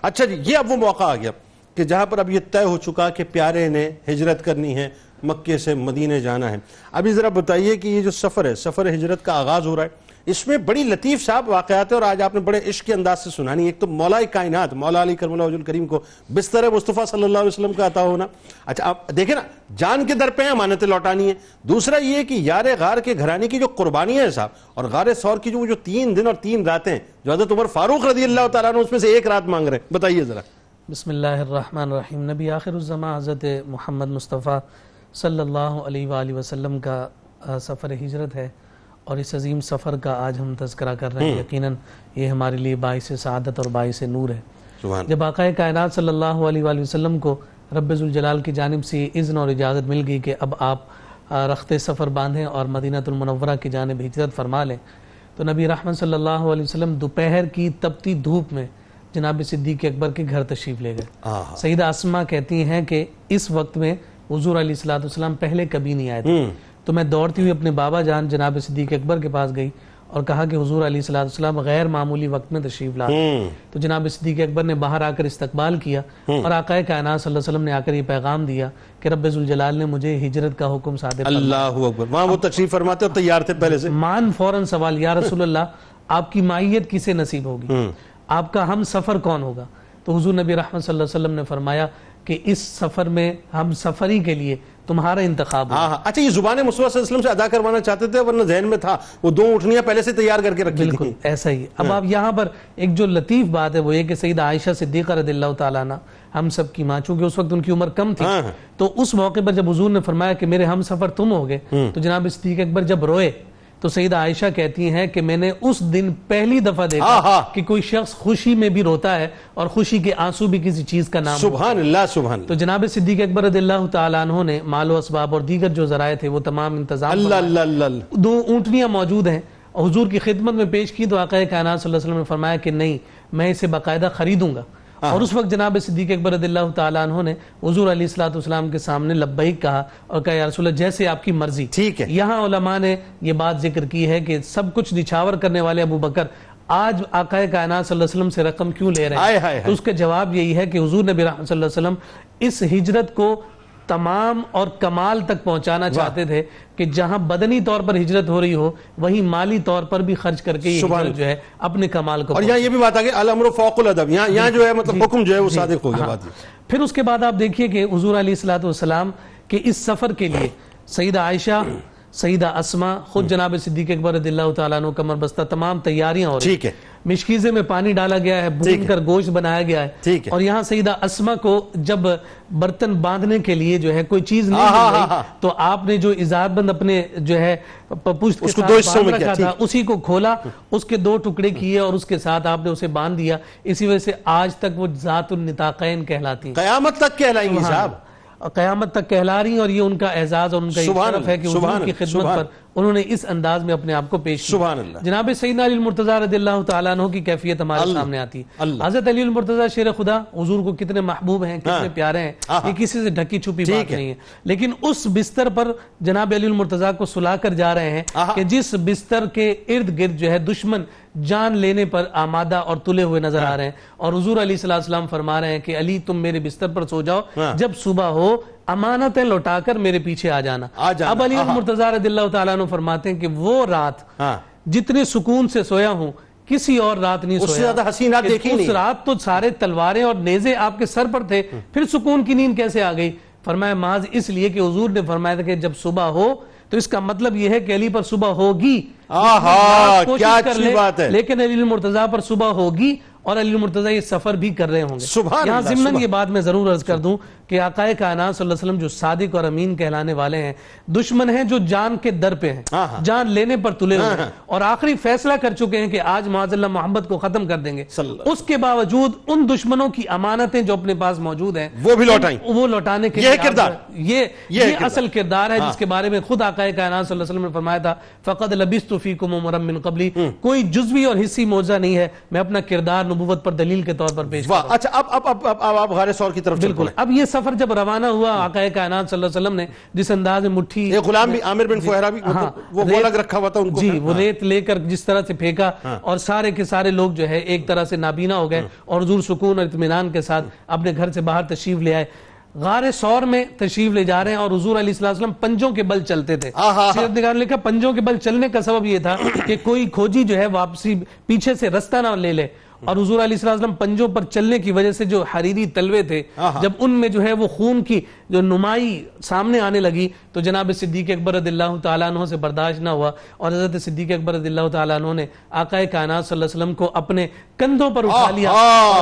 اچھا جی یہ اب وہ موقع آ گیا کہ جہاں پر اب یہ طے ہو چکا کہ پیارے نے ہجرت کرنی ہے، مکے سے مدینے جانا ہے۔ ابھی ذرا بتائیے کہ یہ جو سفر ہے، سفر ہجرت کا آغاز ہو رہا ہے۔ اس میں بڑی لطیف صاحب واقعات ہیں اور آج آپ نے بڑے عشق کے انداز سے سنانی ایک تو مولا کائنات، مولا علی کرم اللہ کریم کو بستر مصطفیٰ صلی اللہ علیہ وسلم کا عطا ہونا۔ اچھا آپ دیکھیں نا، جان کے در پہ ہیں، امانتیں لوٹانی ہیں۔ دوسرا یہ کہ یار غار کے گھرانے کی جو قربانی ہے صاحب، اور غار سور کی جو جو تین دن اور تین راتیں، جو حضرت عمر فاروق رضی اللہ تعالیٰ نے اس میں سے ایک رات مانگ رہے ہیں۔ بتائیے ذرا۔ بسم اللہ الرحمن الرحیم۔ نبی آخر الزمان حضرت محمد مصطفیٰ صلی اللہ علیہ وآلہ وسلم کا سفر ہجرت ہے۔ اور اس عظیم سفر کا آج ہم تذکرہ کر رہے ہیں یقیناً یہ ہمارے لیے باعث سعادت اور باعث نور ہے۔ جب آقا کائنات صلی اللہ علیہ وآلہ وسلم کو رب ذوالجلال کی جانب سے اذن اور اجازت مل گئی کہ اب آپ رخت سفر باندھیں اور مدینہ المنورہ کی جانب ہجرت فرما لیں تو نبی رحمت صلی اللہ علیہ وسلم دوپہر کی تپتی دھوپ میں جناب صدیق اکبر کے گھر تشریف لے گئے۔ سیدہ اسما کہتی ہیں کہ اس وقت میں حضور علیہ السلام پہلے کبھی نہیں آئے تھے۔ تو میں دوڑتی ہوئی اپنے بابا جان جناب صدیق اکبر کے پاس گئی اور کہا کہ حضور علیہ السلام غیر معمولی وقت میں تشریف لا تو جناب صدیق اکبر نے باہر آ کر استقبال کیا اور آقا کائنات صلی اللہ علیہ وسلم نے آ کر یہ پیغام دیا کہ رب ذوالجلال نے مجھے ہجرت کا حکم صادر اللہ اکبر۔ وہاں وہ تشریف فرماتے اور تیار تھے پہلے سے۔ مان فوراً سوال یا رسول اللہ آپ کی مائیت کسے نصیب ہوگی؟ آپ کا ہم سفر کون ہوگا؟ تو حضور نبی رحمت صلی اللہ علیہ وسلم نے فرمایا کہ اس سفر میں ہم سفری کے لیے تمہارا انتخاب ہاں ہاں۔ اچھا یہ زبان مصطفیٰ صلی اللہ علیہ وسلم سے ادا کروانا چاہتے تھے ورنہ ذہن میں تھا وہ دو اٹھنیاں پہلے سے تیار کر کے رکھی بالکل ایسا ہی۔ اب آپ یہاں پر ایک جو لطیف بات ہے وہ یہ کہ سیدہ عائشہ صدیقہ رضی اللہ تعالیٰ عنہ ہم سب کی ماں چونکہ اس وقت ان کی عمر کم تھی تو اس موقع پر جب حضور نے فرمایا کہ میرے ہم سفر تم ہوگے تو جناب صدیق اکبر جب روئے تو سیدہ عائشہ کہتی ہیں کہ میں نے اس دن پہلی دفعہ دیکھا کہ کوئی شخص خوشی میں بھی روتا ہے اور خوشی کے آنسو بھی کسی چیز کا نام سبحان اللہ سبحان اللہ۔ تو جناب صدیق اکبر رضی اللہ تعالیٰ عنہ نے مال و اسباب اور دیگر جو ذرائع تھے وہ تمام انتظام اللہ اللہ اللہ۔ دو اونٹنیاں موجود ہیں۔ حضور کی خدمت میں پیش کی تو آقا کائنات صلی اللہ علیہ وسلم نے فرمایا کہ نہیں میں اسے باقاعدہ خریدوں گا۔ اور اس وقت جناب صدیق اکبر رضی اللہ تعالیٰ عنہ نے حضور علیہ السلام کے سامنے لبیک کہا اور کہا یا رسول اللہ جیسے آپ کی مرضی۔ ٹھیک ہے۔ یہاں علماء نے یہ بات ذکر کی ہے کہ سب کچھ نچھاور کرنے والے ابو بکر آج آقا کائنات صلی اللہ علیہ وسلم سے رقم کیوں لے رہے ہیں؟ تو اس کے جواب یہی ہے کہ حضور نبی صلی اللہ علیہ وسلم اس ہجرت کو تمام اور کمال تک پہنچانا چاہتے تھے کہ جہاں بدنی طور پر ہجرت ہو رہی ہو وہیں مالی طور پر بھی خرچ کر کے یہ ہجرت جو ہے اپنے کمال کو اور یہاں یہ بھی بات آگے الامر فوق الادب یہاں جو ہے مطلب حکم جو ہے وہ صادق ہو گیا بات پھر اس کے بعد آپ دیکھیے کہ حضور علیہ السلام کے اس سفر کے لیے سیدہ عائشہ سیدہ اسما خود جناب صدیق اکبر رضی اللہ تعالیٰ عنہ کمر بستہ تمام تیاریاں ہو رہی ٹھیک ہے۔ مشکیزے میں پانی ڈالا گیا ہے بھون کر گوشت بنایا گیا ہے۔ اور یہاں سیدہ اسما کو جب برتن باندھنے کے لیے جو ہے کوئی چیز نہیں مل رہی تو آپ نے جو ازار بند اپنے جو ہے پشت کے ساتھ باندھ رکھا تھا اسی کو کھولا اس کے دو ٹکڑے کیے اور اس کے ساتھ آپ نے اسے باندھ دیا۔ اسی وجہ سے آج تک وہ ذات النتاقین کہلاتی ہیں۔ قیامت تک کہلائیں گی صاحب۔ قیامت تک کہلا رہی ہیں اور یہ ان کا اعزاز اور ان کا شرف ہے کہ حضور کی خدمت پر انہوں نے اس انداز میں اپنے آپ کو پیش سبحان اللہ۔ جناب سیدنا علی المرتضی رضی اللہ تعالیٰ عنہ کی کیفیت ہمارے سامنے آتی۔ ہے حضرت علی المرتضی شیر خدا حضور کو کتنے محبوب ہیں کتنے پیارے ہیں۔ یہ کسی سے ڈھکی چھپی بات نہیں ہے۔ لیکن اس بستر پر جناب علی المرتضی کو سلا کر جا رہے ہیں کہ جس بستر کے ارد گرد جو ہے دشمن جان لینے پر آمادہ اور تلے ہوئے نظر آ رہے ہیں۔ اور حضور علیہ السلام فرما رہے ہیں کہ علی تم میرے بستر پر سو جاؤ۔ جب صبح ہو امانتیں لوٹا کر میرے پیچھے آ جانا۔ اب علی مرتضی رضی اللہ تعالیٰ عنہ فرماتے ہیں کہ وہ رات جتنے سکون سے سویا ہوں کسی اور رات نہیں سویا۔ زیادہ حسین رات دیکھی نہیں۔ اس رات تو سارے تلواریں اور نیزے آپ کے سر پر تھے پھر سکون کی نیند کیسے آ گئی؟ فرمایا ماز اس لیے کہ حضور نے فرمایا تھا کہ جب صبح ہو تو اس کا مطلب یہ ہے کہ علی پر صبح ہوگی۔ کیا اچھی بات ہے۔ لیکن علی المرتضی پر صبح ہوگی اور علی المرتضی یہ سفر بھی کر رہے ہوں گے۔ یہاں ضمن یہ بات میں ضرور عرض کر دوں کہ آقا کائنات صلی اللہ علیہ وسلم جو صادق اور امین کہلانے والے ہیں دشمن ہیں جو جان کے در پہ ہیں۔ جان لینے پر تلے ہوئے ہیں۔ اور آخری فیصلہ کر چکے ہیں کہ آج معاذ اللہ محمد کو ختم کر دیں گے۔ اس کے باوجود ان دشمنوں کی امانتیں جو اپنے پاس موجود ہیں وہ بھی لوٹائیں۔ وہ لوٹانے کے یہ کردار۔ یہ اصل کردار ہے جس کے بارے میں خود آقا کائنات صلی اللہ علیہ وسلم نے فرمایا تھا فقد لبست فیکم عمرم من قبلی کوئی جزوی اور حصی موجہ نہیں ہے۔ میں اپنا کردار نبوت پر دلیل کے طور پر پیش اچھا اب اب اب اب غار سور کی طرف بالکل۔ اب یہ سفر سفر جب روانہ ہوا آقا کائنات صلی اللہ علیہ وسلم نے جس انداز میں مٹھی ایک غلام بھی عامر بن فہرہ بھی وہ ہاں، الگ رکھا ہوا تھا ان کو جی وہ ریت لے کر جس طرح سے پھینکا ہاں۔ اور سارے کے سارے لوگ جو ہے ایک طرح سے نابینا ہو گئے اور حضور سکون اور اطمینان کے ساتھ اپنے گھر سے باہر تشریف لے آئے۔ غار سور میں تشریف لے جا رہے ہیں اور حضور علیہ السلام پنجوں کے بل چلتے تھے۔ سیرت نگار نے لکھا پنجوں کے بل چلنے کا سبب یہ تھا کہ کوئی کھوجی جو ہے واپسی پیچھے سے رستہ نہ لے لے۔ اور حضور علیہ السلام پنجوں پر چلنے کی وجہ سے جو حریری تلوے تھے۔ جب ان میں جو ہے وہ خون کی جو نمائی سامنے آنے لگی تو جناب صدیق اکبر رضی اللہ تعالیٰ عنہ سے برداشت نہ ہوا اور حضرت صدیق اکبر رضی اللہ تعالیٰ عنہ نے آقا کائنات صلی اللہ علیہ وسلم کو اپنے کندھوں پر اٹھا لیا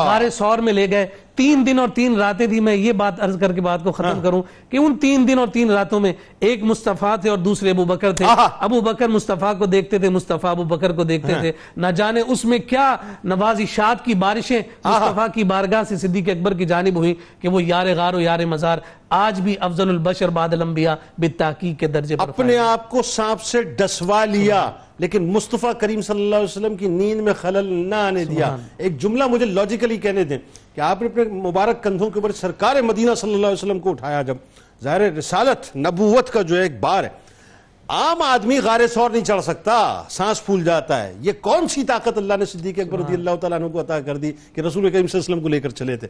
غار سور میں لے گئے تین دن اور تین راتیں تھی میں یہ بات عرض کر کے بات کو ختم کروں کہ ان تین دن اور تین راتوں میں ایک مصطفیٰ تھے اور دوسرے ابو بکر تھے۔ ابو بکر مصطفیٰ کو دیکھتے تھے مصطفیٰ ابو بکر کو دیکھتے تھے۔ نہ جانے اس میں کیا نوازشات کی بارشیں مصطفیٰ کی بارگاہ سے صدیق اکبر کی جانب ہوئی کہ وہ یار غار و یار مزار آج بھی افضل البشر بعد الانبیاء بالتحقیق کے درجے پر اپنے آپ کو سانپ سے ڈسوا لیا لیکن مصطفیٰ کریم صلی اللہ علیہ وسلم کی نیند میں خلل نہ آنے دیا۔ ایک جملہ مجھے لاجیکلی کہنے دیں۔ کہ آپ نے اپنے مبارک کندھوں کے اوپر سرکار مدینہ صلی اللہ علیہ وسلم کو اٹھایا جب ظاہر رسالت نبوت کا جو ایک بار ہے، عام آدمی غار سور نہیں چڑھ سکتا، سانس پھول جاتا ہے۔ یہ کون سی طاقت اللہ نے صدیق اکبر رضی اللہ تعالیٰ عنہ کو عطا کر دی کہ رسول کریم صلی اللہ علیہ وسلم کو لے کر چلے تھے؟